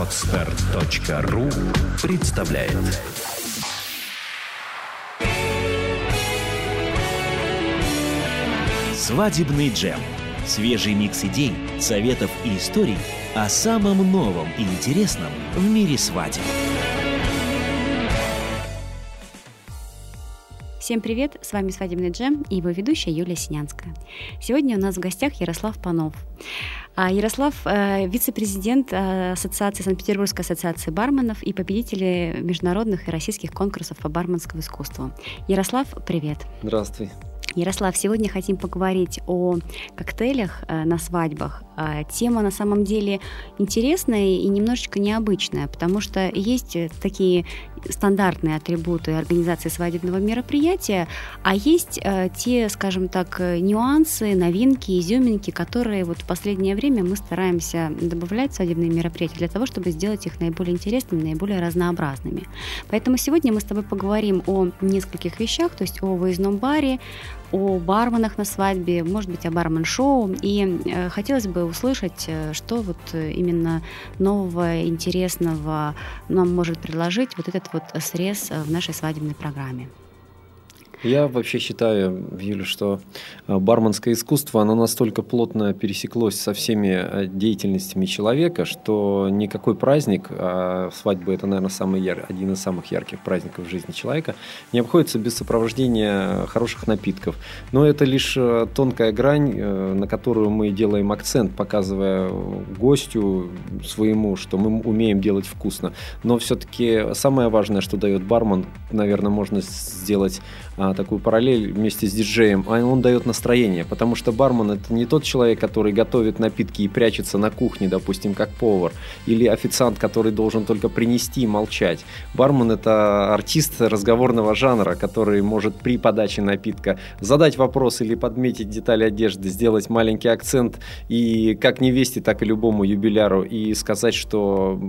Отстар.ру представляет Свадебный джем. Свежий микс идей, советов и историй о самом новом и интересном в мире свадеб. Всем привет, с вами «Свадебный джем» и его ведущая Юлия Синянская. Сегодня у нас в гостях Ярослав Панов. А Ярослав э, вице-президент э, Ассоциации Санкт-Петербургской ассоциации барменов и победители международных и российских конкурсов по барменскому искусству. Ярослав, привет. Здравствуй. Ярослав, сегодня хотим поговорить о коктейлях э, на свадьбах. Э, тема на самом деле интересная и немножечко необычная, потому что есть такие стандартные атрибуты организации свадебного мероприятия, а есть э, те, скажем так, нюансы, новинки, изюминки, которые вот в последнее время мы стараемся добавлять в свадебные мероприятия для того, чтобы сделать их наиболее интересными, наиболее разнообразными. Поэтому сегодня мы с тобой поговорим о нескольких вещах, то есть о выездном баре, о барменах на свадьбе, может быть, о бармен-шоу. И э, хотелось бы услышать, э, что вот э, именно нового, интересного нам может предложить вот этот вот срез в нашей свадебной программе. Я вообще считаю, Юля, что э, барменское искусство, оно настолько плотно пересеклось со всеми э, деятельностями человека, что никакой праздник, а свадьба это, наверное, самый яр... один из самых ярких праздников в жизни человека, не обходится без сопровождения хороших напитков. Но это лишь э, тонкая грань, на которую мы делаем акцент, показывая гостю своему, что мы умеем делать вкусно. Но все-таки самое важное, что дает бармен, наверное, можно сделать а, такую параллель вместе с диджеем, а он дает настроение, потому что бармен это не тот человек, который готовит напитки и прячется на кухне, допустим, как повар, или официант, который должен только принести и молчать. Бармен это артист разговорного жанра, который может при подаче напитка задать вопрос или подметить детали одежды, сделать маленький акцент и как невесте, так и любому юбиляру и сказать, что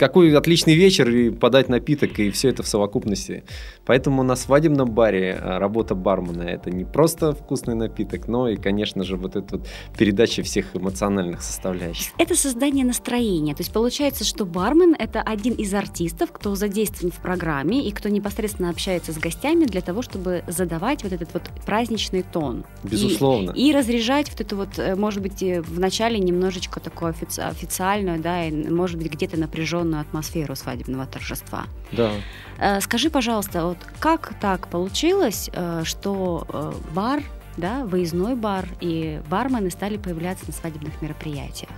какой отличный вечер и подать напиток, и все это в совокупности. Поэтому на свадебном баре а, работа бармена – это не просто вкусный напиток, но и, конечно же, вот эта вот передача всех эмоциональных составляющих. Это создание настроения. То есть получается, что бармен – это один из артистов, кто задействован в программе и кто непосредственно общается с гостями для того, чтобы задавать вот этот вот праздничный тон. Безусловно. И, и разряжать вот эту вот, э, может быть, э, в начале немножечко такую офици- официальную, да, и, может быть, где-то напряженную определенную атмосферу свадебного торжества. Да. Э, скажи, пожалуйста, вот как так получилось, э, что э, бар, да, выездной бар и бармены стали появляться на свадебных мероприятиях?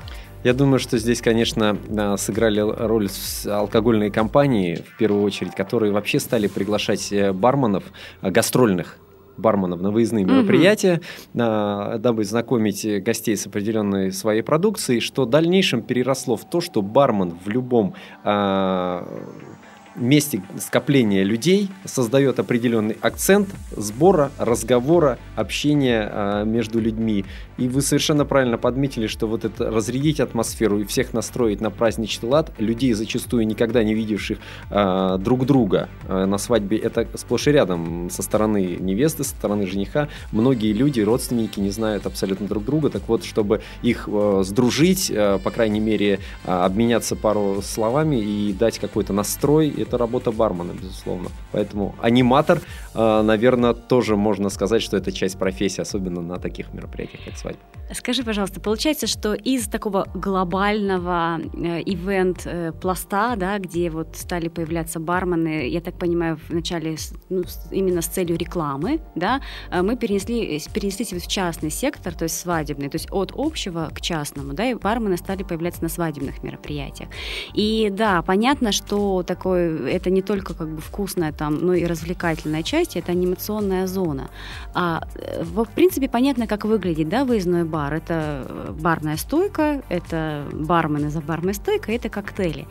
Я думаю, что здесь, конечно, сыграли роль алкогольные компании, в первую очередь, которые вообще стали приглашать барменов гастрольных барменов на выездные мероприятия, mm-hmm. дабы знакомить гостей с определенной своей продукцией, что в дальнейшем переросло в то, что бармен в любом а, месте скопления людей создает определенный акцент сбора, разговора, общения э, между людьми. И вы совершенно правильно подметили, что вот это разрядить атмосферу и всех настроить на праздничный лад, людей зачастую никогда не видевших э, друг друга э, на свадьбе, это сплошь и рядом со стороны невесты, со стороны жениха. Многие люди, родственники не знают абсолютно друг друга. Так вот, чтобы их э, сдружить, э, по крайней мере, э, обменяться пару словами и дать какой-то настрой, это работа бармена, безусловно. Поэтому аниматор, наверное, тоже можно сказать, что это часть профессии, особенно на таких мероприятиях, как свадьба. Скажи, пожалуйста, получается, что из такого глобального э, ивент-пласта, да, где вот стали появляться бармены, я так понимаю, в начале ну, именно с целью рекламы, да, э, мы перенесли, перенеслись в частный сектор, то есть свадебный, то есть от общего к частному, да, и бармены стали появляться на свадебных мероприятиях. И да, понятно, что такой это не только как бы вкусная там, но и развлекательная часть, это анимационная зона. А, э, в принципе, понятно, как выглядит, да, выездной бар. Это э, барная стойка, это бармены за барной стойкой, это коктейли.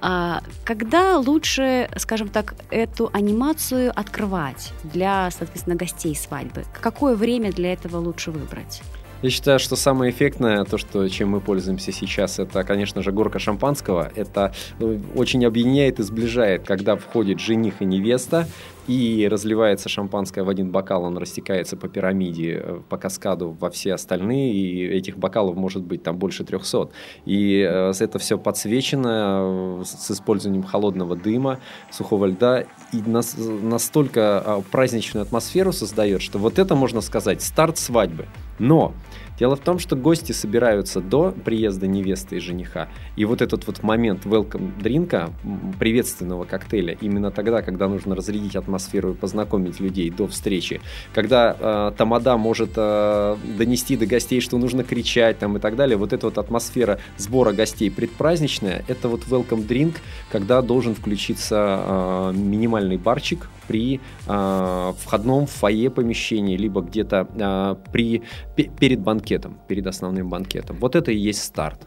А когда лучше, скажем так, эту анимацию открывать для, соответственно, гостей свадьбы? Какое время для этого лучше выбрать? Я считаю, что самое эффектное, то, что, чем мы пользуемся сейчас, это, конечно же, горка шампанского. Это э, очень объединяет и сближает, когда входит жених и невеста, и разливается шампанское в один бокал, он растекается по пирамиде, э, по каскаду во все остальные, и этих бокалов может быть там больше 300. И э, это все подсвечено с использованием холодного дыма, сухого льда, и нас, настолько а, праздничную атмосферу создает, что вот это, можно сказать, старт свадьбы. Но Дело в том, что гости собираются до приезда невесты и жениха. И вот этот вот момент welcome дринка, приветственного коктейля, именно тогда, когда нужно разрядить атмосферу и познакомить людей до встречи, когда э, тамада может э, донести до гостей, что нужно кричать там и так далее, вот эта вот атмосфера сбора гостей предпраздничная, это вот welcome drink, когда должен включиться э, минимальный барчик при э, входном фойе помещении, либо где-то э, при, перед банкетом, перед основным банкетом. Вот это и есть старт.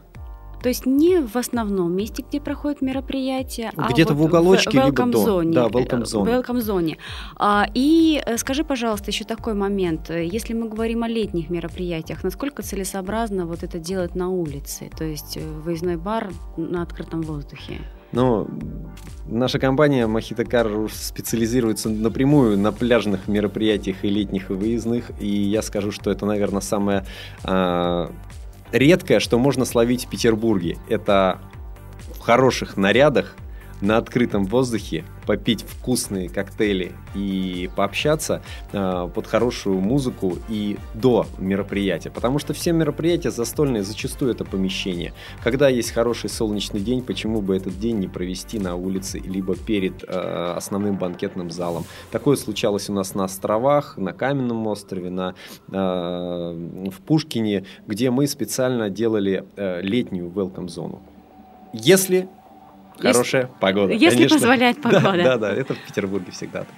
То есть не в основном месте, где проходит мероприятие, а где-то вот в уголочке, в welcome либо зоне. Да, welcome zone. Welcome зоне. А, и э, скажи, пожалуйста, еще такой момент. Если мы говорим о летних мероприятиях, насколько целесообразно вот это делать на улице? То есть э, выездной бар на открытом воздухе? Ну, наша компания Mojito Car специализируется напрямую на пляжных мероприятиях и летних, и выездных. И я скажу, что это, наверное, самое э, редкое, что можно словить в Петербурге. Это в хороших нарядах на открытом воздухе, попить вкусные коктейли и пообщаться э, под хорошую музыку и до мероприятия. Потому что все мероприятия застольные зачастую это помещение. Когда есть хороший солнечный день, почему бы этот день не провести на улице, либо перед э, основным банкетным залом. Такое случалось у нас на островах, на Каменном острове, на, э, в Пушкине, где мы специально делали э, летнюю welcome зону. Если Хорошая если, погода. Если конечно. позволяет погода. Да, да, да, это в Петербурге всегда так.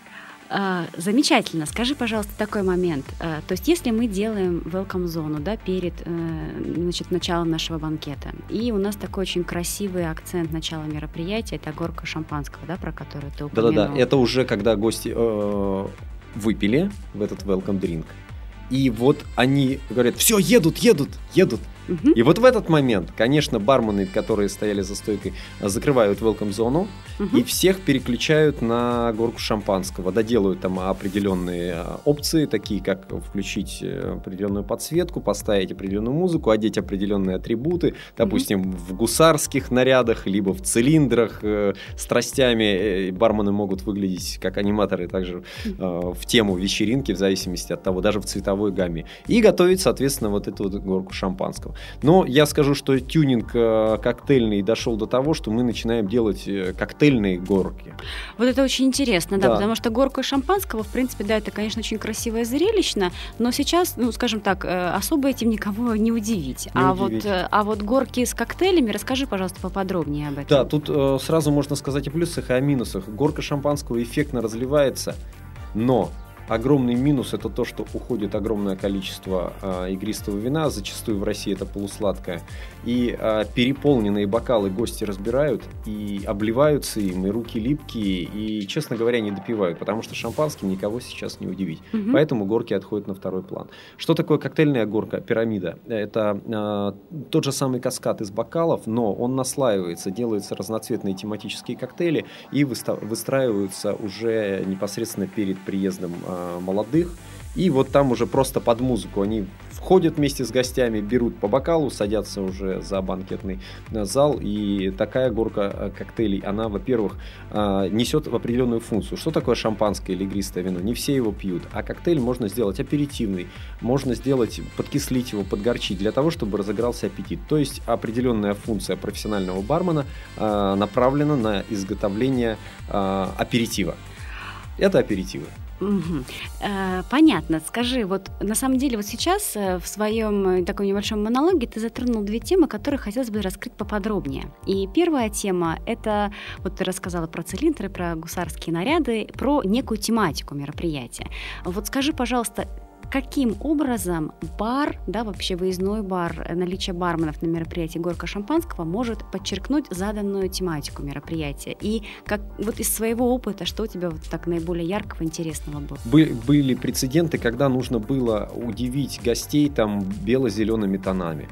А, замечательно. Скажи, пожалуйста, такой момент. А, то есть, если мы делаем welcome зону, да, перед э, значит, началом нашего банкета, и у нас такой очень красивый акцент начала мероприятия, это горка шампанского, да, про которую ты упомянул. Да-да-да, это уже когда гости э, выпили в этот welcome drink, и вот они говорят, все, едут, едут, едут. И вот в этот момент, конечно, бармены, которые стояли за стойкой, закрывают welcome зону и всех переключают на горку шампанского, доделают там определенные а, опции, такие как включить э, определенную подсветку, поставить определенную музыку, одеть определенные атрибуты, допустим, в гусарских нарядах, либо в цилиндрах э, с тростями. Э, бармены могут выглядеть как аниматоры также э, в тему вечеринки, в зависимости от того, даже в цветовой гамме. И готовить, соответственно, вот эту вот горку шампанского. Но я скажу, что тюнинг э, коктейльный дошел до того, что мы начинаем делать э, коктейльные горки. Вот это очень интересно, да, да. потому что горка шампанского, в принципе, да, это, конечно, очень красиво и зрелищно, но сейчас, ну, скажем так, э, особо этим никого не удивить. Не а, удивить. Вот, а вот горки с коктейлями, расскажи, пожалуйста, поподробнее об этом. Да, тут э, сразу можно сказать о плюсах и о минусах. Горка шампанского эффектно разливается, но Огромный минус это то, что уходит огромное количество э, игристого вина, зачастую в России это полусладкое, и э, переполненные бокалы гости разбирают и обливаются им, и руки липкие, и, честно говоря, не допивают, потому что шампанским никого сейчас не удивить. Угу. Поэтому горки отходят на второй план. Что такое коктейльная горка, пирамида? Это э, тот же самый каскад из бокалов, но он наслаивается, делаются разноцветные тематические коктейли и выстраиваются уже непосредственно перед приездом Э, молодых. И вот там уже просто под музыку они входят вместе с гостями, берут по бокалу, садятся уже за банкетный э, зал. И такая горка э, коктейлей, она, во-первых, несет определенную функцию. Что такое шампанское или игристое вино? Не все его пьют. А коктейль можно сделать аперитивный, можно сделать, подкислить его, подгорчить, для того, чтобы разыгрался аппетит. То есть определенная функция профессионального бармена направлена на изготовление аперитива. Это аперитивы. Угу. понятно. Скажи, вот на самом деле вот сейчас э, в своем э, таком небольшом монологе ты затронул две темы, которые хотелось бы раскрыть поподробнее. И первая тема — это, вот ты рассказала про цилиндры, про гусарские наряды, про некую тематику мероприятия. Вот скажи, пожалуйста, каким образом бар, да, вообще выездной бар, наличие барменов на мероприятии «Горка шампанского» может подчеркнуть заданную тематику мероприятия? И как вот из своего опыта, что у тебя вот так наиболее яркого, интересного было? Были, были прецеденты, когда нужно было удивить гостей там бело-зелеными тонами.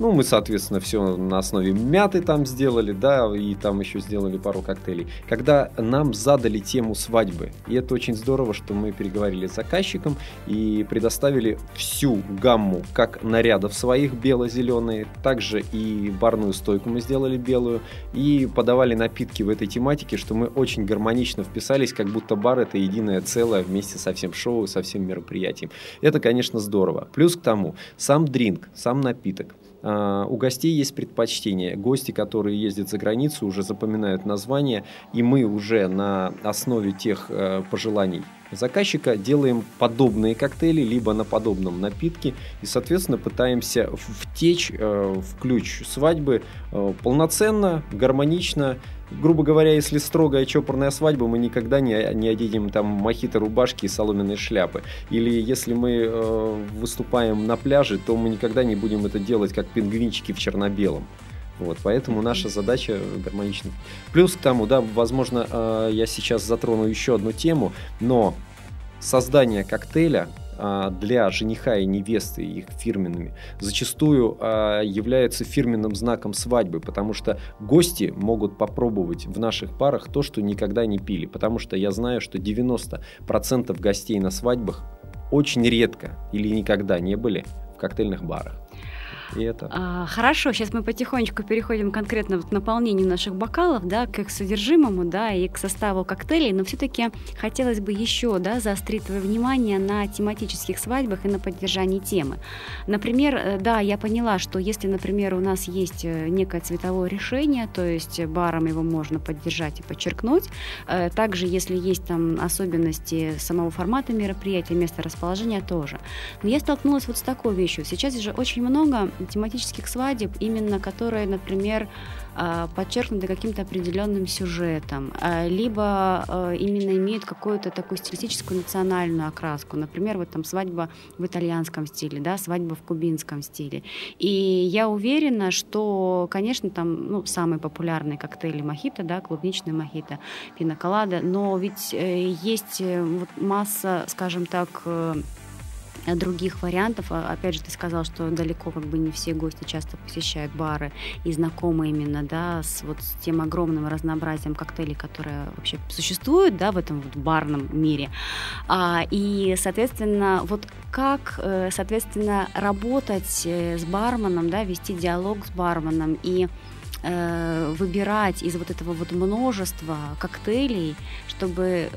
Ну, мы, соответственно, все на основе мяты там сделали, да, и там еще сделали пару коктейлей. Когда нам задали тему свадьбы, и это очень здорово, что мы переговорили с заказчиком и предоставили всю гамму как нарядов своих бело-зеленые, также и барную стойку мы сделали белую, и подавали напитки в этой тематике, что мы очень гармонично вписались, как будто бар это единое целое вместе со всем шоу, со всем мероприятием. Это, конечно, здорово. Плюс к тому, сам дринк, сам напиток. А, у гостей есть предпочтение. Гости, которые ездят за границу, уже запоминают название, и мы уже на основе тех э, пожеланий заказчика делаем подобные коктейли, либо на подобном напитке, и, соответственно, пытаемся втечь э, в ключ свадьбы э, полноценно, гармонично, грубо говоря, если строгая чопорная свадьба, мы никогда не, не оденем там мохито рубашки и соломенные шляпы. Или если мы э, выступаем на пляже, то мы никогда не будем это делать как пингвинчики в черно-белом. Вот, поэтому наша задача гармонична. Плюс к тому, да, возможно, э, я сейчас затрону еще одну тему, но создание коктейля для жениха и невесты их фирменными зачастую а, является фирменным знаком свадьбы, потому что гости могут попробовать в наших парах то, что никогда не пили, потому что я знаю, что 90% гостей на свадьбах очень редко или никогда не были в коктейльных барах. И это... А, хорошо, сейчас мы потихонечку переходим конкретно к наполнению наших бокалов, да, к их содержимому, да, и к составу коктейлей, но все-таки хотелось бы еще, да, заострить твое внимание на тематических свадьбах и на поддержании темы. Например, э, да, я поняла, что если, например, у нас есть э, некое цветовое решение, то есть баром его можно поддержать и подчеркнуть, э, также если есть там особенности самого формата мероприятия, места расположения тоже. Но я столкнулась вот с такой вещью. Сейчас же очень много тематических свадеб, именно которые, например, а, подчеркнуты каким-то определенным сюжетом, а, либо а, именно имеют какую-то такую стилистическую национальную окраску. Например, вот там свадьба в итальянском стиле, да, свадьба в кубинском стиле. И я уверена, что, конечно, там ну, самые популярные коктейли мохито, да, клубничный мохито, пиноколада, но ведь э, есть э, вот масса, скажем так, э, других вариантов. А, опять же, ты сказал, что далеко как бы не все гости часто посещают бары и знакомы именно, да, с вот с тем огромным разнообразием коктейлей, которые вообще существуют, да, в этом вот барном мире. А, и, соответственно, вот как, э, соответственно, работать э, с барменом, да, вести диалог с барменом и э, выбирать из вот этого вот множества коктейлей, чтобы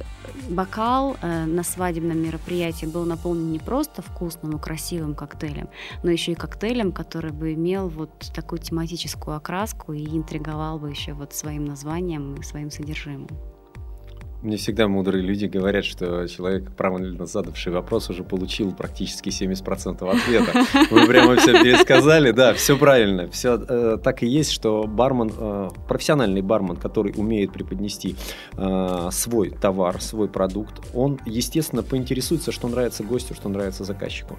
бокал э, на свадебном мероприятии был наполнен не просто вкусным и красивым коктейлем, но еще и коктейлем, который бы имел вот такую тематическую окраску и интриговал бы еще вот своим названием и своим содержимым. Мне всегда мудрые люди говорят, что человек, правильно задавший вопрос, уже получил практически 70% ответа. Вы прямо все пересказали, да, все правильно. Все э, так и есть, что бармен, э, профессиональный бармен, который умеет преподнести э, свой товар, свой продукт, он, естественно, поинтересуется, что нравится гостю, что нравится заказчику.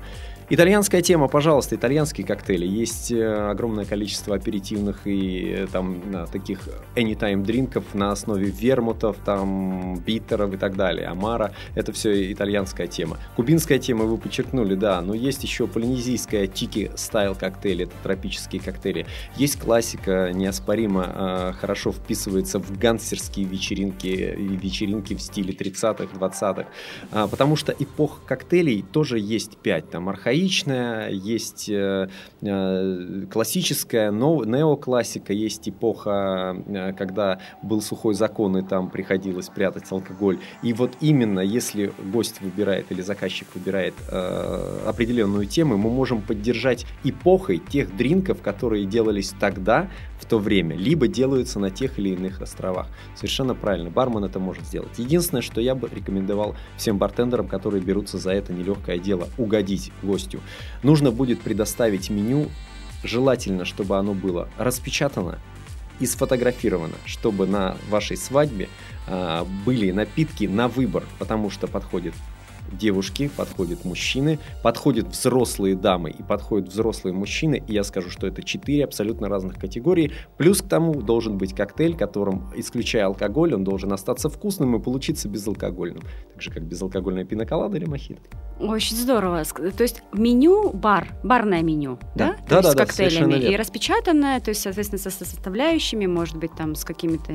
Итальянская тема, пожалуйста, итальянские коктейли. Есть э, огромное количество аперитивных и э, там таких anytime дринков на основе вермутов, там битеров и так далее. Амара – это все итальянская тема. Кубинская тема вы подчеркнули, да, но есть еще полинезийская тики стайл коктейли, это тропические коктейли. Есть классика, неоспоримо э, хорошо вписывается в гангстерские вечеринки вечеринки в стиле 30-х, 20-х, а, потому что эпох коктейлей тоже есть 5, там архаичная, есть э, э, классическая, неоклассика, есть эпоха, э, когда был сухой закон, и там приходилось прятать алкоголь. И вот именно если гость выбирает или заказчик выбирает определенную тему, мы можем поддержать эпохой тех дринков, которые делались тогда, в то время, либо делаются на тех или иных островах. Совершенно правильно, бармен это может сделать. Единственное, что я бы рекомендовал всем бартендерам, которые берутся за это нелегкое дело, угодить гостю. Нужно будет предоставить меню, желательно, чтобы оно было распечатано и сфотографировано, чтобы на вашей свадьбе э, были напитки на выбор, потому что подходит девушки, подходят мужчины, подходят взрослые дамы и подходят взрослые мужчины. И я скажу, что это четыре абсолютно разных категории. Плюс к тому должен быть коктейль, которым, исключая алкоголь, он должен остаться вкусным и получиться безалкогольным. Так же, как безалкогольная пиноколада или мохито. Очень здорово. То есть меню бар, барное меню, да? Да, то да, есть да, с коктейлями и распечатанное, то есть, соответственно, со составляющими, может быть, там с какими-то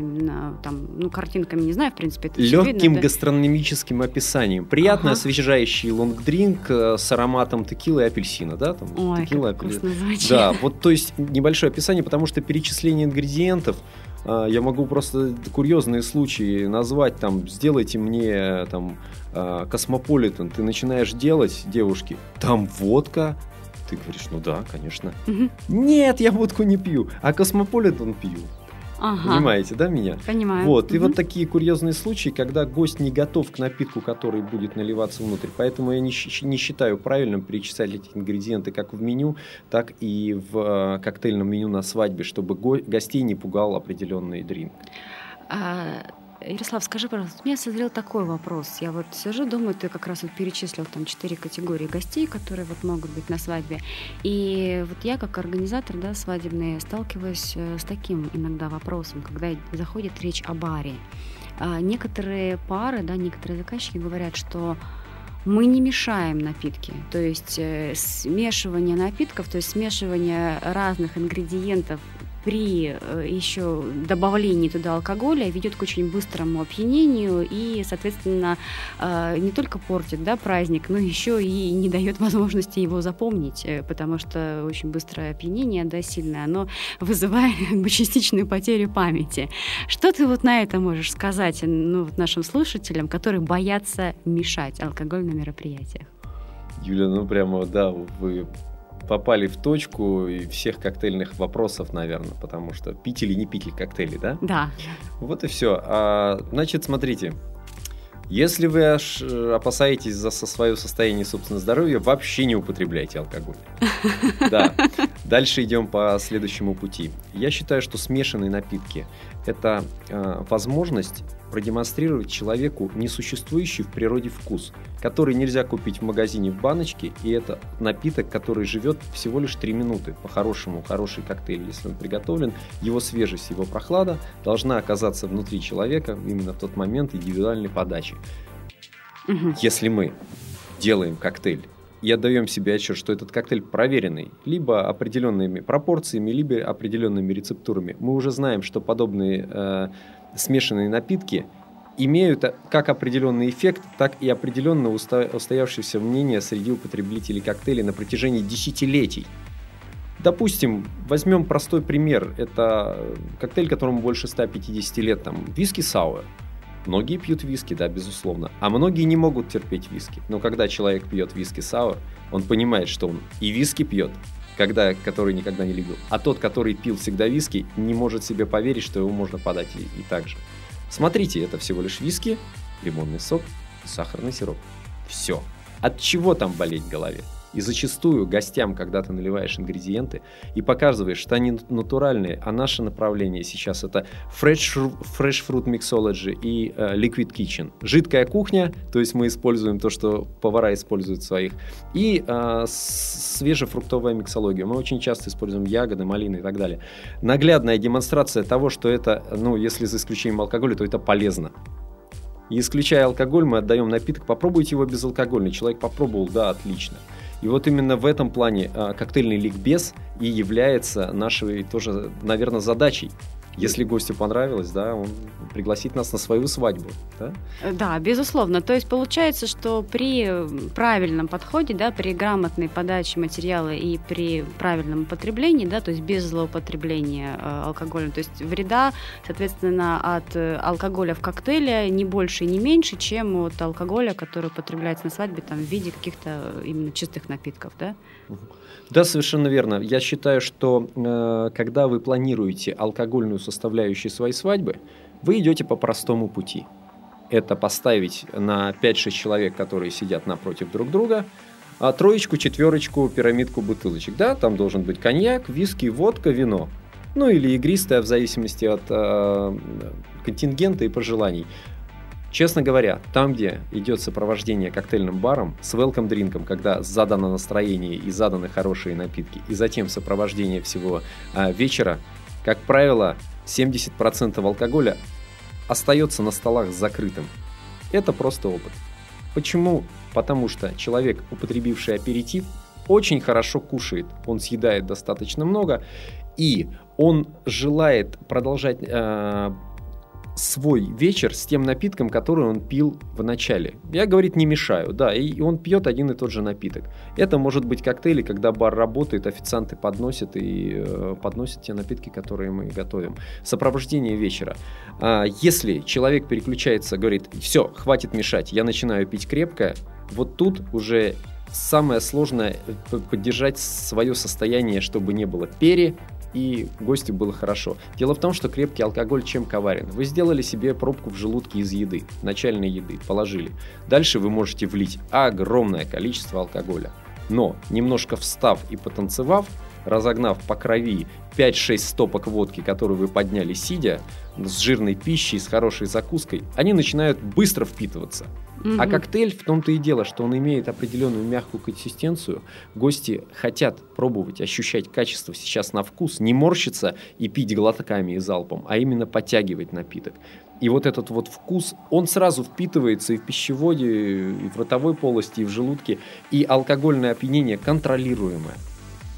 там, ну, картинками, не знаю, в принципе, это Легким видно, да? гастрономическим описанием. Приятный Ага. освежающий лонгдринк э, с ароматом текилы и апельсина, да? Там, Ой, текила, как апель-. Да, вот то есть небольшое описание, потому что перечисление ингредиентов я могу просто курьезные случаи назвать, там, сделайте мне там а, космополитен, ты начинаешь делать, девушки, там водка, ты говоришь, ну да, конечно. Мгм. Нет, я водку не пью, а космополитен пью. Ага. Понимаете, да, меня? Понимаю. Вот, и Мгм. вот такие курьезные случаи, когда гость не готов к напитку, который будет наливаться внутрь. Поэтому я не, не считаю правильным перечислять эти ингредиенты как в меню, так и в э, коктейльном меню на свадьбе, чтобы го- гостей не пугал определенный дринк. А, Ярослав, скажи, пожалуйста, у меня созрел такой вопрос. Я вот сижу, думаю, ты как раз вот перечислил там четыре категории гостей, которые вот могут быть на свадьбе. И вот я как организатор, да, свадебный, сталкиваюсь э, с таким иногда вопросом, когда заходит речь о баре. А, Некоторые пары, да, некоторые заказчики говорят, что мы не мешаем напитки, то есть э, смешивание напитков, то есть смешивание разных ингредиентов при э, еще добавлении туда алкоголя ведет к очень быстрому опьянению и, соответственно, э, не только портит да, праздник, но еще и не дает возможности его запомнить, э, потому что очень быстрое опьянение, да, сильное, оно вызывает частичную потерю памяти. Что ты вот на это можешь сказать ну, вот нашим слушателям, которые боятся мешать алкоголь на мероприятиях? Юля, ну прямо, да, вы попали в точку и всех коктейльных вопросов, наверное, потому что пить или не пить ли коктейли, да? Да. Вот и все. А, значит, смотрите. Если вы аж э, опасаетесь за со- свое состояние собственного здоровья, вообще не употребляйте алкоголь. Да. Дальше идем по следующему пути. Я считаю, что смешанные напитки – это э, возможность продемонстрировать человеку несуществующий в природе вкус, который нельзя купить в магазине в баночке, и это напиток, который живет всего лишь 3 минуты. По-хорошему, хороший коктейль, если он приготовлен, его свежесть, его прохлада должна оказаться внутри человека именно в тот момент индивидуальной подачи. Если мы делаем коктейль и отдаем себе отчет, что этот коктейль проверенный либо определенными пропорциями, либо определенными рецептурами, мы уже знаем, что подобные э, смешанные напитки имеют как определенный эффект, так и определенно устоявшееся мнение среди употребителей коктейлей на протяжении десятилетий. Допустим, возьмем простой пример. Это коктейль, которому больше 150 лет, там, виски сауэр. Многие пьют виски, да, безусловно. А многие не могут терпеть виски. Но когда человек пьет виски сауэр, он понимает, что он и виски пьет, когда, который никогда не любил. А тот, который пил всегда виски, не может себе поверить, что его можно подать и, и так же. Смотрите, это всего лишь виски, лимонный сок сахарный сироп. Все. От чего там болеть голове? И зачастую гостям, когда ты наливаешь ингредиенты и показываешь, что они натуральные, а наше направление сейчас это Fresh, fresh Fruit Mixology и э, Liquid Kitchen. Жидкая кухня, то есть мы используем то, что повара используют своих, и э, свежефруктовая миксология. Мы очень часто используем ягоды, малины и так далее. Наглядная демонстрация того, что это, ну, если за исключением алкоголя, то это полезно. И исключая алкоголь, мы отдаем напиток, попробуйте его безалкогольный. Человек попробовал, да, отлично. И вот именно в этом плане а, коктейльный ликбез и является нашей тоже, наверное, задачей. Если гостю понравилось, да, он пригласит нас на свою свадьбу. Да? Э, Да, безусловно. То есть получается, что при правильном подходе, да, при грамотной подаче материала и при правильном употреблении, да, то есть без злоупотребления э, алкоголем, то есть вреда, соответственно, от э, алкоголя в коктейле не больше и не меньше, чем от алкоголя, который употребляется на свадьбе там, в виде каких-то именно чистых напитков, да? Да, совершенно верно. Я считаю, что э, когда вы планируете алкогольную составляющую своей свадьбы, вы идете по простому пути. Это поставить на 5-6 человек, которые сидят напротив друг друга, а троечку, четверочку, пирамидку бутылочек. Да, там должен быть коньяк, виски, водка, вино. Ну или игристая, в зависимости от э, контингента и пожеланий. Честно говоря, там, где идет сопровождение коктейльным баром с welcome дринком, когда задано настроение и заданы хорошие напитки, и затем сопровождение всего а, вечера, как правило, 70% алкоголя остается на столах закрытым. Это просто опыт. Почему? Потому что человек, употребивший аперитив, очень хорошо кушает. Он съедает достаточно много, и он желает продолжать э, свой вечер с тем напитком, который он пил в начале. Я, говорит, не мешаю, да, и он пьет один и тот же напиток. Это может быть коктейли, когда бар работает, официанты подносят и э, подносят те напитки, которые мы готовим. Сопровождение вечера. А, если человек переключается, говорит, все, хватит мешать, я начинаю пить крепкое, вот тут уже самое сложное поддержать свое состояние, чтобы не было пере, и гостю было хорошо. Дело в том, что крепкий алкоголь чем коварен. Вы сделали себе пробку в желудке из еды, начальной еды, положили. Дальше вы можете влить огромное количество алкоголя. Но немножко встав и потанцевав, разогнав по крови 5-6 стопок водки, которые вы подняли сидя, с жирной пищей, с хорошей закуской, они начинают быстро впитываться. Угу. А коктейль в том-то и дело, что он имеет определенную мягкую консистенцию. Гости хотят пробовать, ощущать качество сейчас на вкус, не морщиться и пить глотками и залпом, а именно подтягивать напиток. И вот этот вот вкус, он сразу впитывается и в пищеводе, и в ротовой полости, и в желудке. И алкогольное опьянение контролируемое.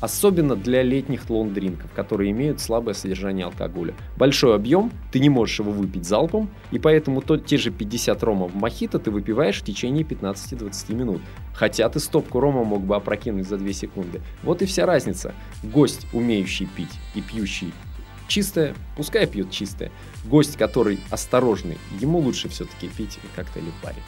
Особенно для летних лонг-дринков, которые имеют слабое содержание алкоголя. Большой объем, ты не можешь его выпить залпом, и поэтому то, те же 50 рома в мохито ты выпиваешь в течение 15-20 минут. Хотя ты стопку рома мог бы опрокинуть за 2 секунды. Вот и вся разница. Гость, умеющий пить и пьющий чистое, пускай пьет чистое. Гость, который осторожный, ему лучше все-таки пить коктейли в баре.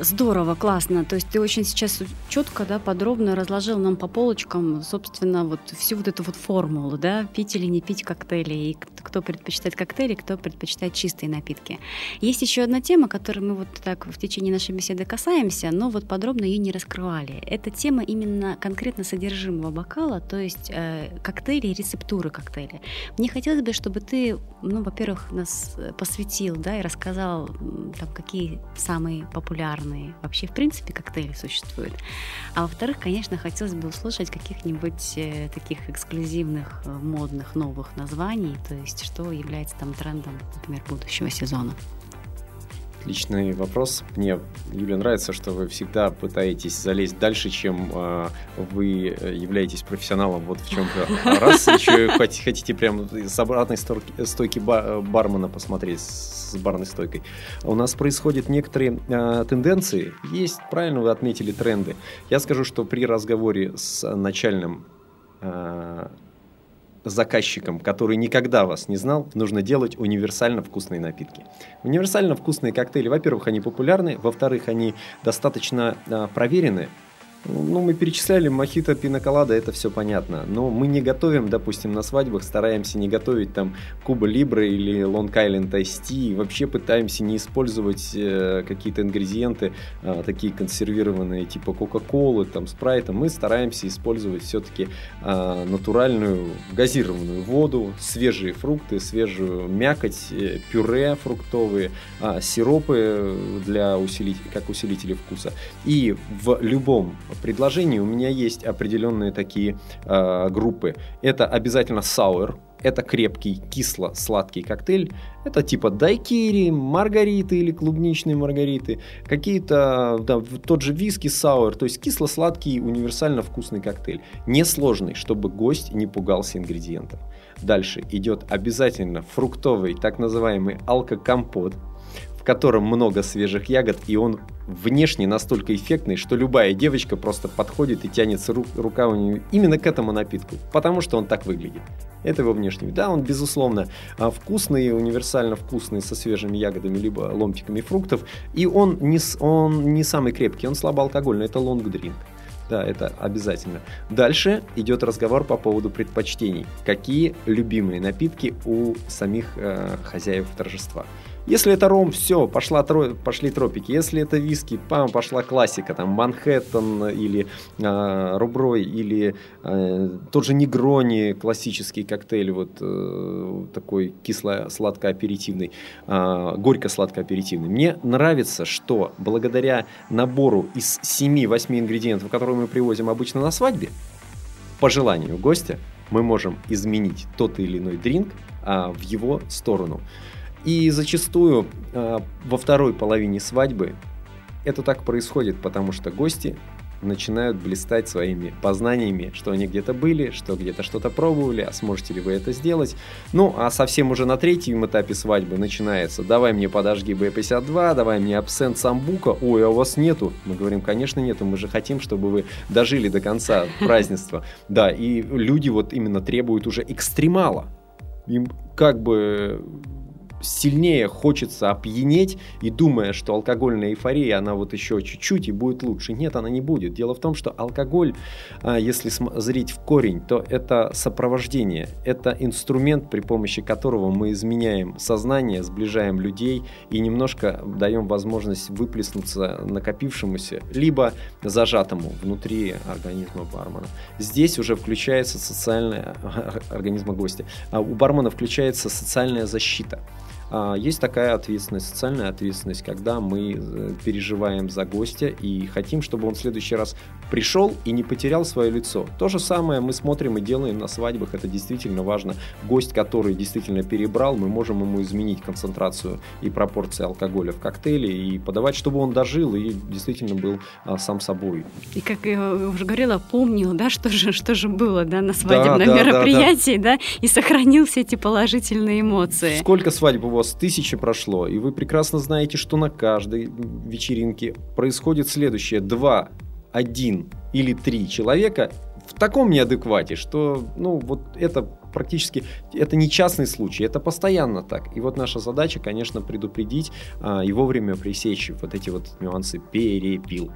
Здорово, классно. То есть ты очень сейчас четко, да, подробно разложил нам по полочкам, собственно, вот всю вот эту вот формулу, да, пить или не пить коктейли, и кто предпочитает коктейли, кто предпочитает чистые напитки. Есть еще одна тема, которой мы вот так в течение нашей беседы касаемся, но вот подробно ее не раскрывали. Это тема именно конкретно содержимого бокала, то есть э, коктейли и рецептуры коктейля. Мне хотелось бы, чтобы ты, ну, во-первых, нас посвятил, да, и рассказал, там, какие самые популярные популярные вообще, в принципе, коктейли существуют. А во-вторых, конечно, хотелось бы услышать каких-нибудь э, таких эксклюзивных, э, модных, новых названий, то есть что является там трендом, например, будущего сезона. Отличный вопрос. Мне, Юля, нравится, что вы всегда пытаетесь залезть дальше, чем э, вы являетесь профессионалом. Вот в чем а раз еще хотите прям с обратной стойки бармена посмотреть, с барной стойкой. У нас происходят некоторые э, тенденции. Есть, правильно вы отметили, тренды. Я скажу, что при разговоре с начальным заказчикам, который никогда вас не знал, нужно делать универсально вкусные напитки. Универсально вкусные коктейли, во-первых, они популярны, во-вторых, они достаточно а, проверены, ну, мы перечисляли мохито, пиноколада, это все понятно. Но мы не готовим, допустим, на свадьбах, стараемся не готовить там Куба Либра или Лонг Айленд Айсти. Вообще пытаемся не использовать э, какие-то ингредиенты, э, такие консервированные, типа Кока-Колы, там, Спрайта. Мы стараемся использовать все-таки э, натуральную газированную воду, свежие фрукты, свежую мякоть, э, пюре фруктовые, э, сиропы для усилителей, как усилители вкуса. И в любом предложений у меня есть определенные такие э, группы. Это обязательно sour, это крепкий кисло-сладкий коктейль. Это типа дайкири, маргариты или клубничные маргариты. Какие-то, да, тот же виски sour. То есть кисло-сладкий, универсально вкусный коктейль. Несложный, чтобы гость не пугался ингредиентов. Дальше идет обязательно фруктовый, так называемый алкокомпот в котором много свежих ягод, и он внешне настолько эффектный, что любая девочка просто подходит и тянется ру- рука у нее именно к этому напитку, потому что он так выглядит. Это его внешний вид. Да, он, безусловно, а, вкусный, универсально вкусный, со свежими ягодами, либо ломтиками фруктов, и он не, он не самый крепкий, он слабоалкогольный, это лонг-дринк. Да, это обязательно. Дальше идет разговор по поводу предпочтений. Какие любимые напитки у самих э, хозяев торжества? Если это ром, все, пошла, пошли тропики. Если это виски, пам, пошла классика, там Манхэттен или э, Руброй, или э, тот же Негрони, классический коктейль, вот э, такой кисло-сладко-аперитивный, э, горько-сладко-аперитивный. Мне нравится, что благодаря набору из 7-8 ингредиентов, которые мы привозим обычно на свадьбе, по желанию гостя, мы можем изменить тот или иной дринк а, в его сторону. И зачастую э, во второй половине свадьбы это так происходит, потому что гости начинают блистать своими познаниями, что они где-то были, что где-то что-то пробовали, а сможете ли вы это сделать. Ну, а совсем уже на третьем этапе свадьбы начинается «давай мне подожги B52, давай мне абсент самбука, ой, а у вас нету». Мы говорим, конечно нету, мы же хотим, чтобы вы дожили до конца празднества. Да, и люди вот именно требуют уже экстремала. Им как бы сильнее хочется опьянеть и думая, что алкогольная эйфория, она вот еще чуть-чуть и будет лучше. Нет, она не будет. Дело в том, что алкоголь, а, если зрить в корень, то это сопровождение, это инструмент, при помощи которого мы изменяем сознание, сближаем людей и немножко даем возможность выплеснуться накопившемуся, либо зажатому внутри организма бармена. Здесь уже включается социальная организма гостя. А у бармена включается социальная защита. А, есть такая ответственность, социальная ответственность, когда мы э, переживаем за гостя и хотим, чтобы он в следующий раз пришел и не потерял свое лицо. То же самое мы смотрим и делаем на свадьбах, это действительно важно. Гость, который действительно перебрал, мы можем ему изменить концентрацию и пропорции алкоголя в коктейле и подавать, чтобы он дожил и действительно был а, сам собой. И как я уже говорила, помнил, да, что же, что же было да, на свадебном да, да, мероприятии, да, да. да, и сохранил все эти положительные эмоции. Сколько свадеб у вас тысячи прошло, и вы прекрасно знаете, что на каждой вечеринке происходит следующее. Два, один или три человека в таком неадеквате, что, ну, вот это практически, это не частный случай, это постоянно так. И вот наша задача, конечно, предупредить а, и вовремя пресечь вот эти вот нюансы перепил.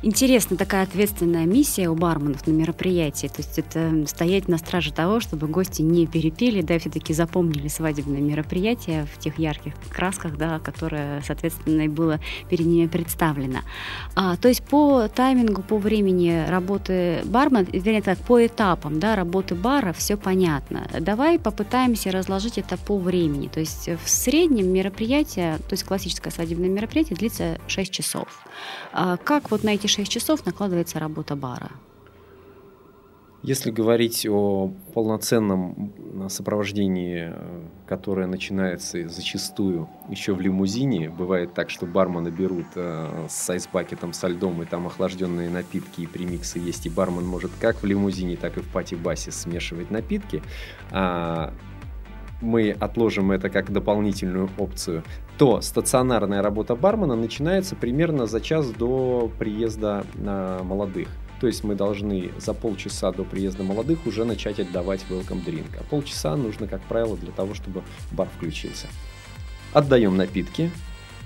Интересно, такая ответственная миссия у барменов на мероприятии. То есть это стоять на страже того, чтобы гости не перепили, да, все-таки запомнили свадебное мероприятие в тех ярких красках, да, которое, соответственно, и было перед ними представлено. А, то есть по таймингу, по времени работы бармена, вернее так, по этапам да, работы бара все понятно. Давай попытаемся разложить это по времени. То есть в среднем мероприятие, то есть классическое свадебное мероприятие длится 6 часов. А как вот на эти 6 часов накладывается работа бара? Если говорить о полноценном сопровождении, которое начинается зачастую еще в лимузине, бывает так, что бармена берут э, с айсбакетом со льдом и там охлажденные напитки и премиксы есть, и бармен может как в лимузине, так и в пати-басе смешивать напитки, а мы отложим это как дополнительную опцию, то стационарная работа бармена начинается примерно за час до приезда э, молодых. То есть мы должны за полчаса до приезда молодых уже начать отдавать welcome drink. А полчаса нужно, как правило, для того, чтобы бар включился. Отдаем напитки,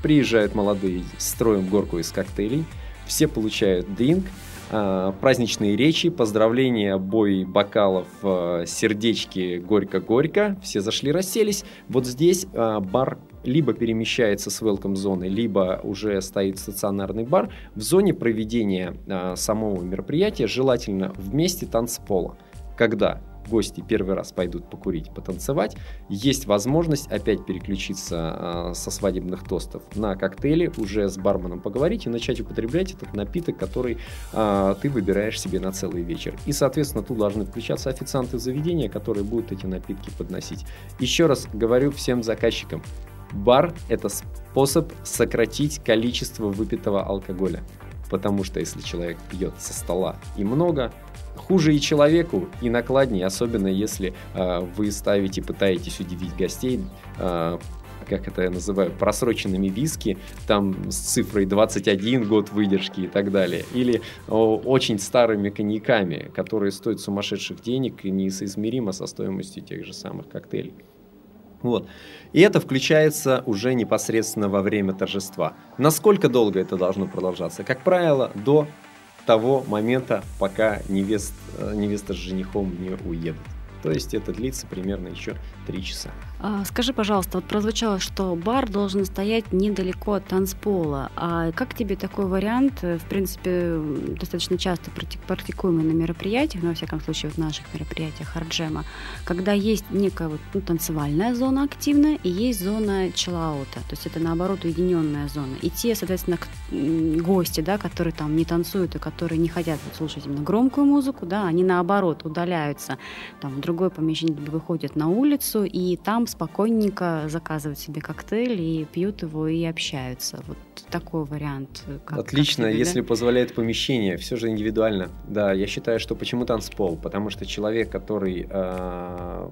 приезжают молодые, строим горку из коктейлей, все получают дринк, праздничные речи, поздравления, бой бокалов, а, сердечки горько-горько, все зашли, расселись. Вот здесь а, бар либо перемещается с welcome зоны, либо уже стоит стационарный бар. В зоне проведения самого мероприятия желательно вместе танцпола. Когда гости первый раз пойдут покурить, потанцевать, есть возможность опять переключиться э, со свадебных тостов на коктейли, уже с барменом поговорить и начать употреблять этот напиток, который э, ты выбираешь себе на целый вечер. И, соответственно, тут должны включаться официанты заведения, которые будут эти напитки подносить. Еще раз говорю всем заказчикам, бар – это способ сократить количество выпитого алкоголя. Потому что если человек пьет со стола и много, хуже и человеку, и накладнее, особенно если э, вы ставите, пытаетесь удивить гостей, э, как это я называю, просроченными виски, там с цифрой 21 год выдержки и так далее. Или о, очень старыми коньяками, которые стоят сумасшедших денег и несоизмеримо со стоимостью тех же самых коктейлей. Вот. И это включается уже непосредственно во время торжества. Насколько долго это должно продолжаться? Как правило, до того момента, пока невест, э, невеста с женихом не уедут. То есть это длится примерно еще три часа. А, скажи, пожалуйста, вот прозвучало, что бар должен стоять недалеко от танцпола. А как тебе такой вариант, в принципе, достаточно часто практикуемый на мероприятиях, но, во всяком случае, в наших мероприятиях Харджема, когда есть некая вот, ну, танцевальная зона активная и есть зона чиллаута, то есть это, наоборот, уединенная зона. И те, соответственно, гости, да, которые там не танцуют и которые не хотят вот, слушать именно громкую музыку, да, они, наоборот, удаляются там, в другое помещение, выходят на улицу, и там спокойненько заказывают себе коктейль и пьют его и общаются. Вот такой вариант. Как, Отлично, как тебе, если да? позволяет помещение, все же индивидуально. Да, я считаю, что почему танцпол? Потому что человек, который э,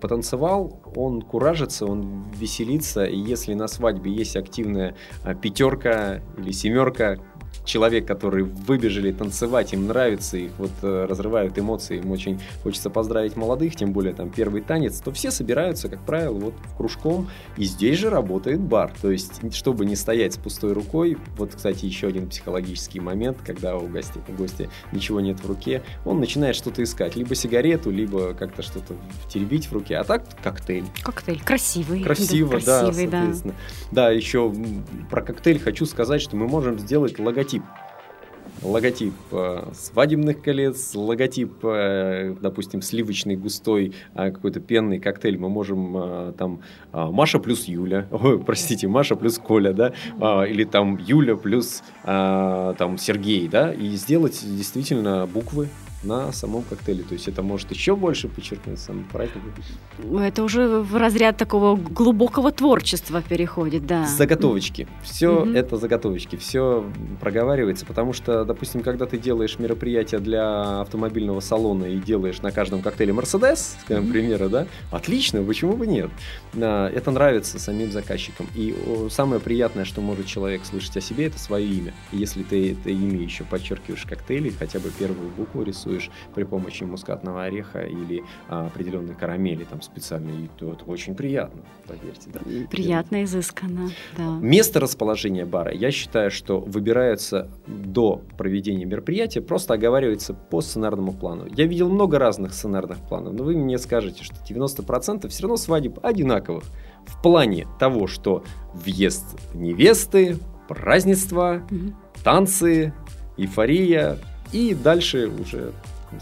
потанцевал, он куражится, он веселится, и если на свадьбе есть активная а, пятерка или семерка, человек, которые выбежали танцевать, им нравится, их вот э, разрывают эмоции, им очень хочется поздравить молодых, тем более там первый танец, то все собираются, как правило, вот в кружком, и здесь же работает бар, то есть, чтобы не стоять с пустой рукой, вот, кстати, еще один психологический момент, когда у гостя, у гостя ничего нет в руке, он начинает что-то искать, либо сигарету, либо как-то что-то теребить в руке, а так коктейль. Коктейль красивый. Красиво, да, красивый, да, соответственно. Да. да, еще про коктейль хочу сказать, что мы можем сделать логотип логотип. Логотип э, свадебных колец, логотип, э, допустим, сливочный, густой, э, какой-то пенный коктейль. Мы можем э, там э, Маша плюс Юля, ой, простите, Маша плюс Коля, да, э, или там Юля плюс э, там Сергей, да, и сделать действительно буквы на самом коктейле. То есть это может еще больше подчеркнуть сам праздник. Это уже в разряд такого глубокого творчества переходит, да. Заготовочки. Все угу. это заготовочки. Все проговаривается, потому что, допустим, когда ты делаешь мероприятие для автомобильного салона и делаешь на каждом коктейле скажем, угу. примера, да, отлично, почему бы нет? А, это нравится самим заказчикам. И самое приятное, что может человек слышать о себе, это свое имя. если ты это имя еще подчеркиваешь коктейли, хотя бы первую букву рисуешь, рисуешь при помощи мускатного ореха или а, определенной карамели там специальной, то это очень приятно, поверьте. Да. Приятно, изысканно, да. Место расположения бара, я считаю, что выбирается до проведения мероприятия, просто оговаривается по сценарному плану. Я видел много разных сценарных планов, но вы мне скажете, что 90% все равно свадеб одинаковых. В плане того, что въезд невесты, празднества, угу. танцы, эйфория, и дальше уже,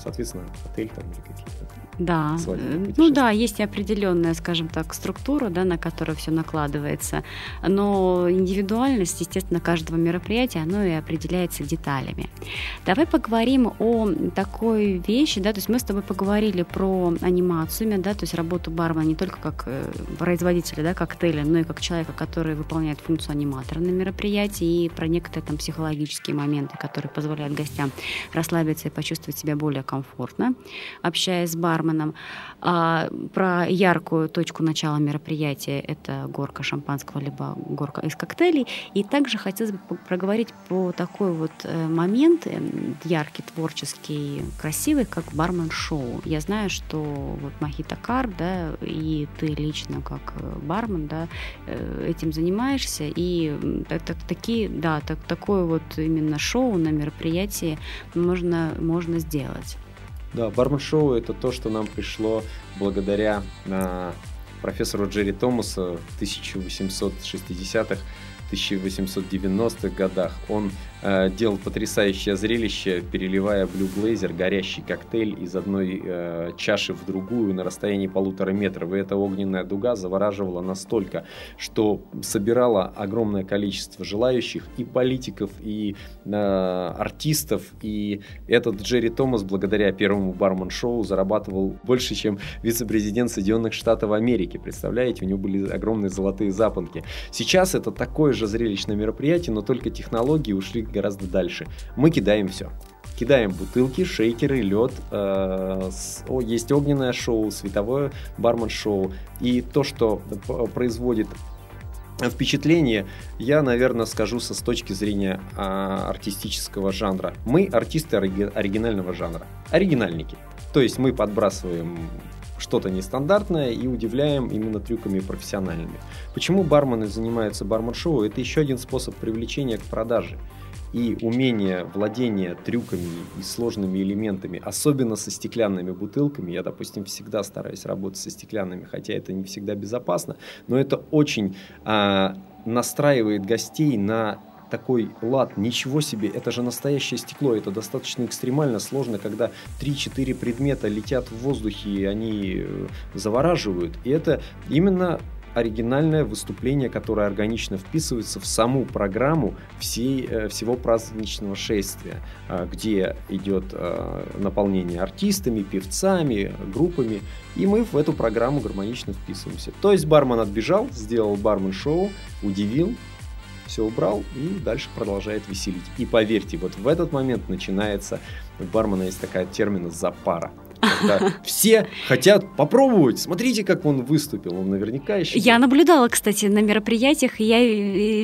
соответственно, отель там или какие-то да, э, ну да, есть определенная, скажем так, структура, да, на которую все накладывается, но индивидуальность, естественно, каждого мероприятия, оно и определяется деталями. Давай поговорим о такой вещи, да, то есть мы с тобой поговорили про анимацию, да, то есть работу бармена не только как э, производителя, да, коктейля, но и как человека, который выполняет функцию аниматора на мероприятии, и про некоторые там психологические моменты, которые позволяют гостям расслабиться и почувствовать себя более комфортно, общаясь с барменом, барменом. А, про яркую точку начала мероприятия – это горка шампанского, либо горка из коктейлей. И также хотелось бы проговорить про такой вот э, момент, э, яркий, творческий, красивый, как бармен-шоу. Я знаю, что вот Махита Кар, да, и ты лично как э, бармен, да, этим занимаешься, и так, такие, да, так, такое вот именно шоу на мероприятии можно, можно сделать. Да, бармен-шоу это то, что нам пришло благодаря а, профессору Джерри Томасу в 1860-х 1890-х годах. Он э, делал потрясающее зрелище, переливая Blue Blazer, горящий коктейль из одной э, чаши в другую на расстоянии полутора метров. И эта огненная дуга завораживала настолько, что собирала огромное количество желающих и политиков, и э, артистов. И этот Джерри Томас, благодаря первому бармен-шоу, зарабатывал больше, чем вице-президент Соединенных Штатов Америки. Представляете, у него были огромные золотые запонки. Сейчас это такое же же зрелищное мероприятие, но только технологии ушли гораздо дальше. Мы кидаем все. Кидаем бутылки, шейкеры, лед. Э, с, о, есть огненное шоу, световое бармен-шоу. И то, что производит впечатление, я, наверное, скажу со с точки зрения а, артистического жанра. Мы артисты оригинального жанра, оригинальники. То есть мы подбрасываем что-то нестандартное и удивляем именно трюками профессиональными. Почему бармены занимаются бармен-шоу? Это еще один способ привлечения к продаже. И умение владения трюками и сложными элементами, особенно со стеклянными бутылками, я, допустим, всегда стараюсь работать со стеклянными, хотя это не всегда безопасно, но это очень а, настраивает гостей на такой лад, ничего себе, это же настоящее стекло, это достаточно экстремально сложно, когда 3-4 предмета летят в воздухе, и они э, завораживают. И это именно оригинальное выступление, которое органично вписывается в саму программу всей, э, всего праздничного шествия, э, где идет наполнение артистами, певцами, группами, и мы в эту программу гармонично вписываемся. То есть бармен отбежал, сделал бармен-шоу, удивил, все убрал и дальше продолжает веселить. И поверьте, вот в этот момент начинается, у бармена есть такая термина «запара». Когда все хотят попробовать. Смотрите, как он выступил. Он наверняка еще... Я наблюдала, кстати, на мероприятиях, и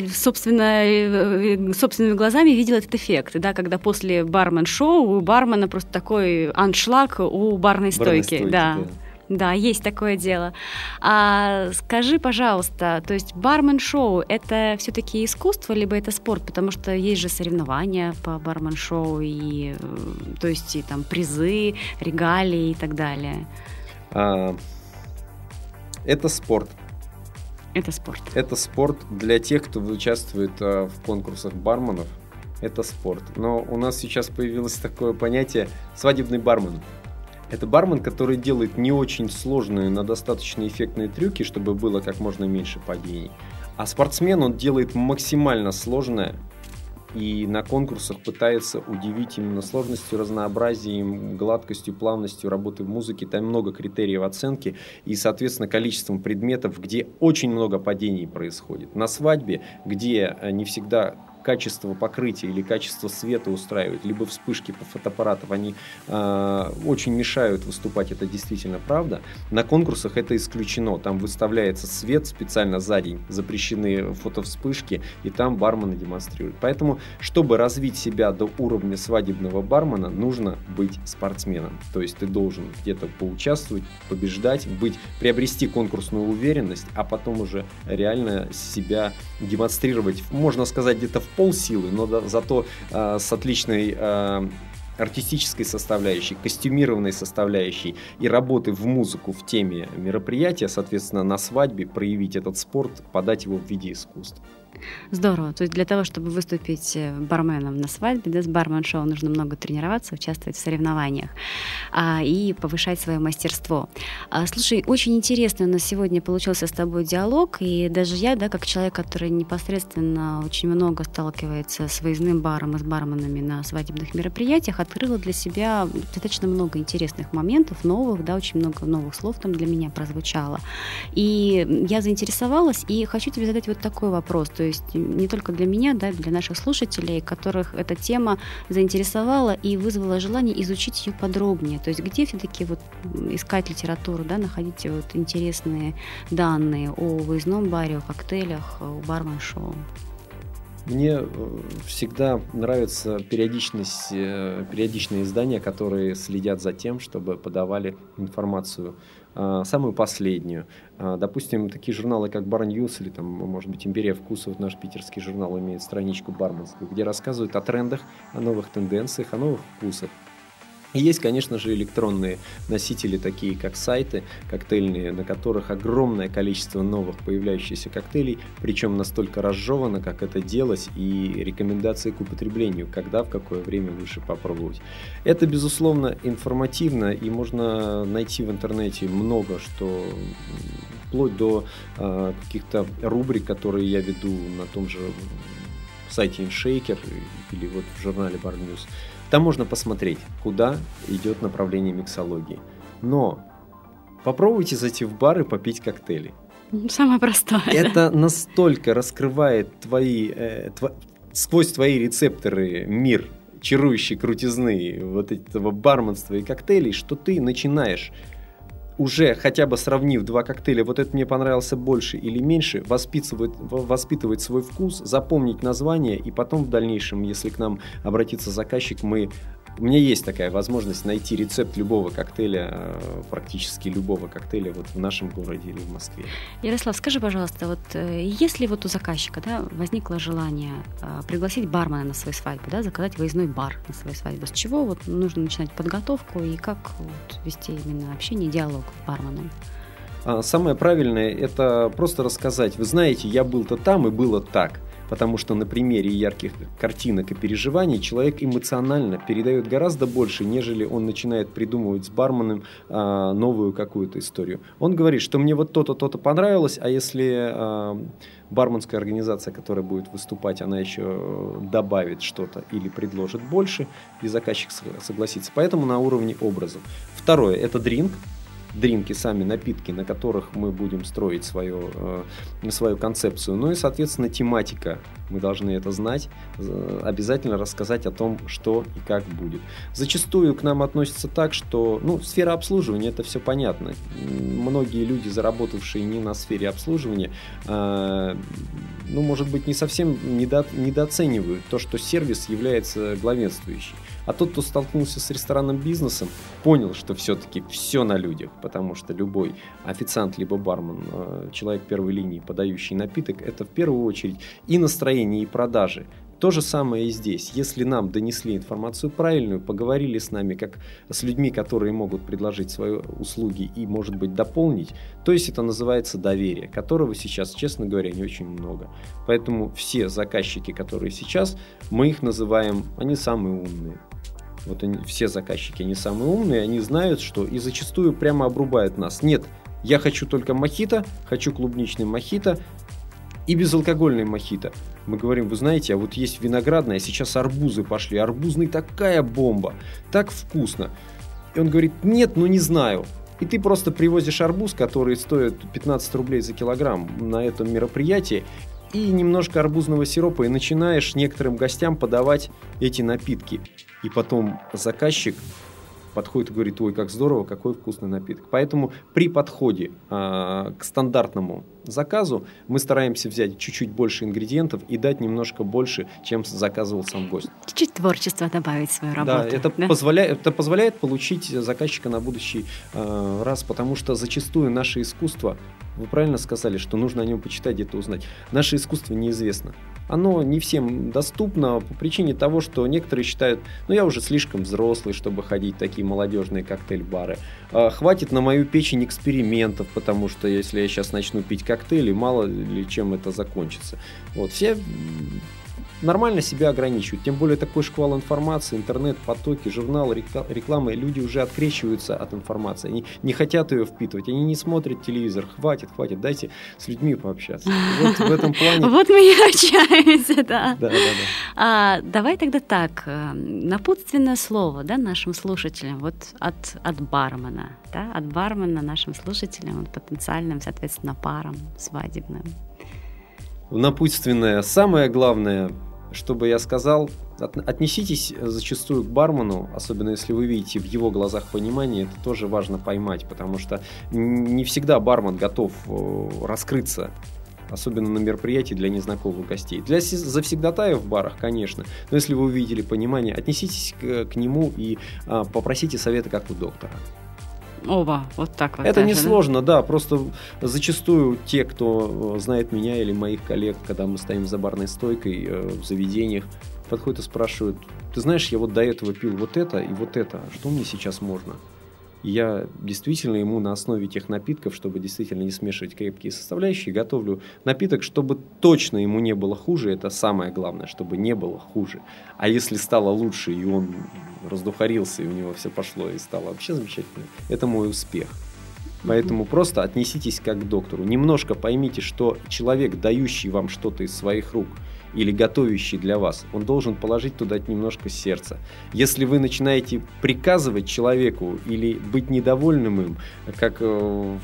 я, собственно, собственными глазами видела этот эффект, да, когда после бармен-шоу у бармена просто такой аншлаг у барной стойки. Барной стойки да. да. Да, есть такое дело. А скажи, пожалуйста, то есть бармен-шоу это все-таки искусство, либо это спорт? Потому что есть же соревнования по бармен-шоу, и, э, то есть и там призы, регалии и так далее. А, это спорт. Это спорт. Это спорт для тех, кто участвует а, в конкурсах барменов. Это спорт. Но у нас сейчас появилось такое понятие свадебный бармен. Это бармен, который делает не очень сложные, но достаточно эффектные трюки, чтобы было как можно меньше падений. А спортсмен, он делает максимально сложное, и на конкурсах пытается удивить именно сложностью, разнообразием, гладкостью, плавностью работы в музыке. Там много критериев оценки и, соответственно, количеством предметов, где очень много падений происходит. На свадьбе, где э, не всегда качество покрытия или качество света устраивает, либо вспышки по фотоаппаратам, они э, очень мешают выступать, это действительно правда. На конкурсах это исключено, там выставляется свет специально за день, запрещены фотовспышки, и там бармены демонстрируют. Поэтому, чтобы развить себя до уровня свадебного бармена, нужно быть спортсменом. То есть ты должен где-то поучаствовать, побеждать, быть, приобрести конкурсную уверенность, а потом уже реально себя демонстрировать, можно сказать, где-то в полсилы, но зато э, с отличной э, артистической составляющей, костюмированной составляющей и работы в музыку в теме мероприятия, соответственно, на свадьбе проявить этот спорт, подать его в виде искусства. Здорово. То есть для того, чтобы выступить э, барменом на свадьбе, да, с бармен-шоу нужно много тренироваться, участвовать в соревнованиях а, и повышать свое мастерство. А, слушай, очень интересный у нас сегодня получился с тобой диалог, и даже я, да, как человек, который непосредственно очень много сталкивается с выездным баром и с барменами на свадебных мероприятиях, открыла для себя достаточно много интересных моментов, новых, да, очень много новых слов там для меня прозвучало. И я заинтересовалась, и хочу тебе задать вот такой вопрос. То есть не только для меня, да, для наших слушателей, которых эта тема заинтересовала и вызвала желание изучить ее подробнее. То есть где все-таки вот искать литературу, да, находить вот интересные данные о выездном баре, о коктейлях, о бармен-шоу. Мне э, всегда нравится периодичность, э, периодичные издания, которые следят за тем, чтобы подавали информацию самую последнюю. А, допустим, такие журналы, как Bar News или, там, может быть, Империя вкусов, наш питерский журнал имеет страничку барменскую, где рассказывают о трендах, о новых тенденциях, о новых вкусах. Есть, конечно же, электронные носители, такие как сайты коктейльные, на которых огромное количество новых появляющихся коктейлей, причем настолько разжевано, как это делать, и рекомендации к употреблению, когда, в какое время лучше попробовать. Это, безусловно, информативно, и можно найти в интернете много, что вплоть до э, каких-то рубрик, которые я веду на том же сайте InShaker или вот в журнале Bar News. Там можно посмотреть, куда идет направление миксологии. Но попробуйте зайти в бар и попить коктейли. Самое простое. Это настолько раскрывает твои, э, тв... сквозь твои рецепторы мир чарующей крутизны вот этого барменства и коктейлей, что ты начинаешь уже хотя бы сравнив два коктейля, вот это мне понравился больше или меньше, воспитывать, воспитывать свой вкус, запомнить название, и потом в дальнейшем, если к нам обратится заказчик, мы у меня есть такая возможность найти рецепт любого коктейля, э, практически любого коктейля вот в нашем городе или в Москве. Ярослав, скажи, пожалуйста, вот э, если вот у заказчика да, возникло желание э, пригласить бармена на свою свадьбу, да, заказать выездной бар на свою свадьбу, с чего вот нужно начинать подготовку и как вот, вести именно общение, диалог с барменом? А, самое правильное – это просто рассказать. Вы знаете, я был-то там и было так потому что на примере ярких картинок и переживаний человек эмоционально передает гораздо больше, нежели он начинает придумывать с барменом а, новую какую-то историю. Он говорит, что мне вот то-то, то-то понравилось, а если а, барменская организация, которая будет выступать, она еще добавит что-то или предложит больше, и заказчик согласится. Поэтому на уровне образов. Второе – это дринг дринки, сами напитки, на которых мы будем строить свою, э, свою концепцию. Ну и, соответственно, тематика. Мы должны это знать, обязательно рассказать о том, что и как будет. Зачастую к нам относятся так, что ну, сфера обслуживания это все понятно. Многие люди, заработавшие не на сфере обслуживания, э, ну, может быть, не совсем недо, недооценивают то, что сервис является главенствующим. А тот, кто столкнулся с ресторанным бизнесом, понял, что все-таки все на людях, потому что любой официант либо бармен, э, человек первой линии, подающий напиток, это в первую очередь и настроение, и продажи. То же самое и здесь. Если нам донесли информацию правильную, поговорили с нами как с людьми, которые могут предложить свои услуги и, может быть, дополнить, то есть это называется доверие, которого сейчас, честно говоря, не очень много. Поэтому все заказчики, которые сейчас, мы их называем, они самые умные. Вот они, все заказчики, они самые умные, они знают, что и зачастую прямо обрубают нас. Нет, я хочу только мохито, хочу клубничный мохито, и безалкогольный мохито. Мы говорим, вы знаете, а вот есть виноградная, сейчас арбузы пошли. Арбузный такая бомба, так вкусно. И он говорит, нет, ну не знаю. И ты просто привозишь арбуз, который стоит 15 рублей за килограмм на этом мероприятии, и немножко арбузного сиропа, и начинаешь некоторым гостям подавать эти напитки. И потом заказчик подходит и говорит, ой, как здорово, какой вкусный напиток. Поэтому при подходе э, к стандартному заказу мы стараемся взять чуть-чуть больше ингредиентов и дать немножко больше, чем заказывал сам гость. Чуть-чуть творчества добавить в свою работу. Да, это, да? Позволяет, это позволяет получить заказчика на будущий э, раз, потому что зачастую наше искусство, вы правильно сказали, что нужно о нем почитать, где-то узнать, наше искусство неизвестно оно не всем доступно по причине того, что некоторые считают, ну я уже слишком взрослый, чтобы ходить в такие молодежные коктейль-бары. А, хватит на мою печень экспериментов, потому что если я сейчас начну пить коктейли, мало ли чем это закончится. Вот все нормально себя ограничивают. Тем более такой шквал информации, интернет, потоки, журналы, реклама. Люди уже открещиваются от информации. Они не хотят ее впитывать. Они не смотрят телевизор. Хватит, хватит. Дайте с людьми пообщаться. Вот в этом плане... Вот мы и общаемся, да. Да, да, да. А, давай тогда так. Э, напутственное слово да, нашим слушателям вот от, от бармена. Да, от бармена нашим слушателям, потенциальным, соответственно, парам свадебным напутственное. Самое главное, чтобы я сказал, отнеситесь зачастую к бармену, особенно если вы видите в его глазах понимание, это тоже важно поймать, потому что не всегда бармен готов э, раскрыться особенно на мероприятии для незнакомых гостей. Для завсегдатаев в барах, конечно, но если вы увидели понимание, отнеситесь к, к нему и а, попросите совета как у доктора. Оба, вот так вот. Это не сложно, да? да, просто зачастую те, кто знает меня или моих коллег, когда мы стоим за барной стойкой э, в заведениях, подходят и спрашивают, ты знаешь, я вот до этого пил вот это и вот это, что мне сейчас можно? Я действительно ему на основе тех напитков, чтобы действительно не смешивать крепкие составляющие, готовлю напиток, чтобы точно ему не было хуже. Это самое главное, чтобы не было хуже. А если стало лучше, и он раздухарился, и у него все пошло, и стало вообще замечательно, это мой успех. Поэтому просто отнеситесь как к доктору. Немножко поймите, что человек, дающий вам что-то из своих рук – или готовящий для вас, он должен положить туда немножко сердца. Если вы начинаете приказывать человеку или быть недовольным им, как э, в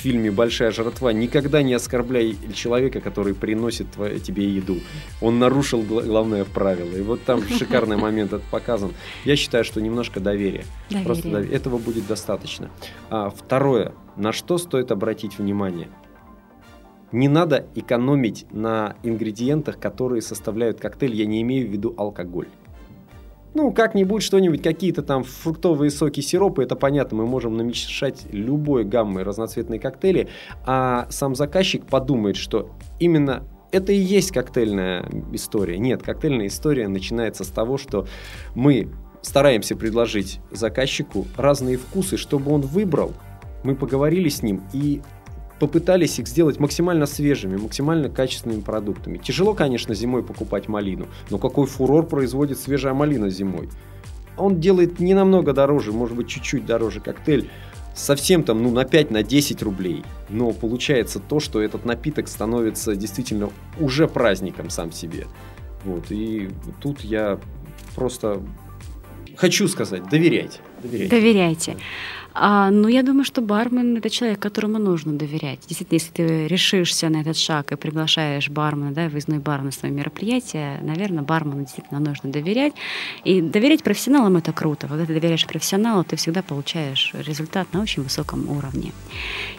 фильме «Большая жратва», никогда не оскорбляй человека, который приносит тебе еду. Он нарушил главное правило. И вот там шикарный момент это показан. Я считаю, что немножко доверия. Доверие. Просто этого будет достаточно. А, второе. На что стоит обратить внимание? Не надо экономить на ингредиентах, которые составляют коктейль. Я не имею в виду алкоголь. Ну, как-нибудь что-нибудь, какие-то там фруктовые соки, сиропы, это понятно, мы можем намешать любой гаммой разноцветные коктейли, а сам заказчик подумает, что именно это и есть коктейльная история. Нет, коктейльная история начинается с того, что мы стараемся предложить заказчику разные вкусы, чтобы он выбрал. Мы поговорили с ним и попытались их сделать максимально свежими, максимально качественными продуктами. Тяжело, конечно, зимой покупать малину, но какой фурор производит свежая малина зимой. Он делает не намного дороже, может быть, чуть-чуть дороже коктейль, совсем там, ну, на 5, на 10 рублей. Но получается то, что этот напиток становится действительно уже праздником сам себе. Вот, и тут я просто хочу сказать, доверяйте. Доверяйте. А, ну, я думаю, что бармен — это человек, которому нужно доверять. Действительно, если ты решишься на этот шаг и приглашаешь бармена, да, выездной бар на свое мероприятие, наверное, бармену действительно нужно доверять. И доверять профессионалам — это круто. Когда ты доверяешь профессионалу, ты всегда получаешь результат на очень высоком уровне.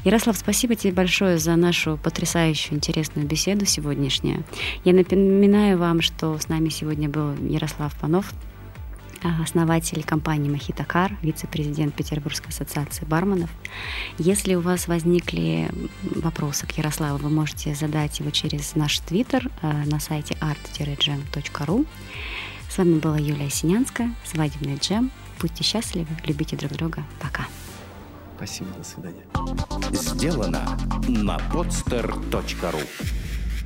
Ярослав, спасибо тебе большое за нашу потрясающую, интересную беседу сегодняшнюю. Я напоминаю вам, что с нами сегодня был Ярослав Панов, основатель компании Мохито Кар, вице-президент Петербургской ассоциации барменов. Если у вас возникли вопросы к Ярославу, вы можете задать его через наш твиттер э, на сайте art-jam.ru. С вами была Юлия Синянская, свадебный джем. Будьте счастливы, любите друг друга. Пока. Спасибо, до свидания. Сделано на podster.ru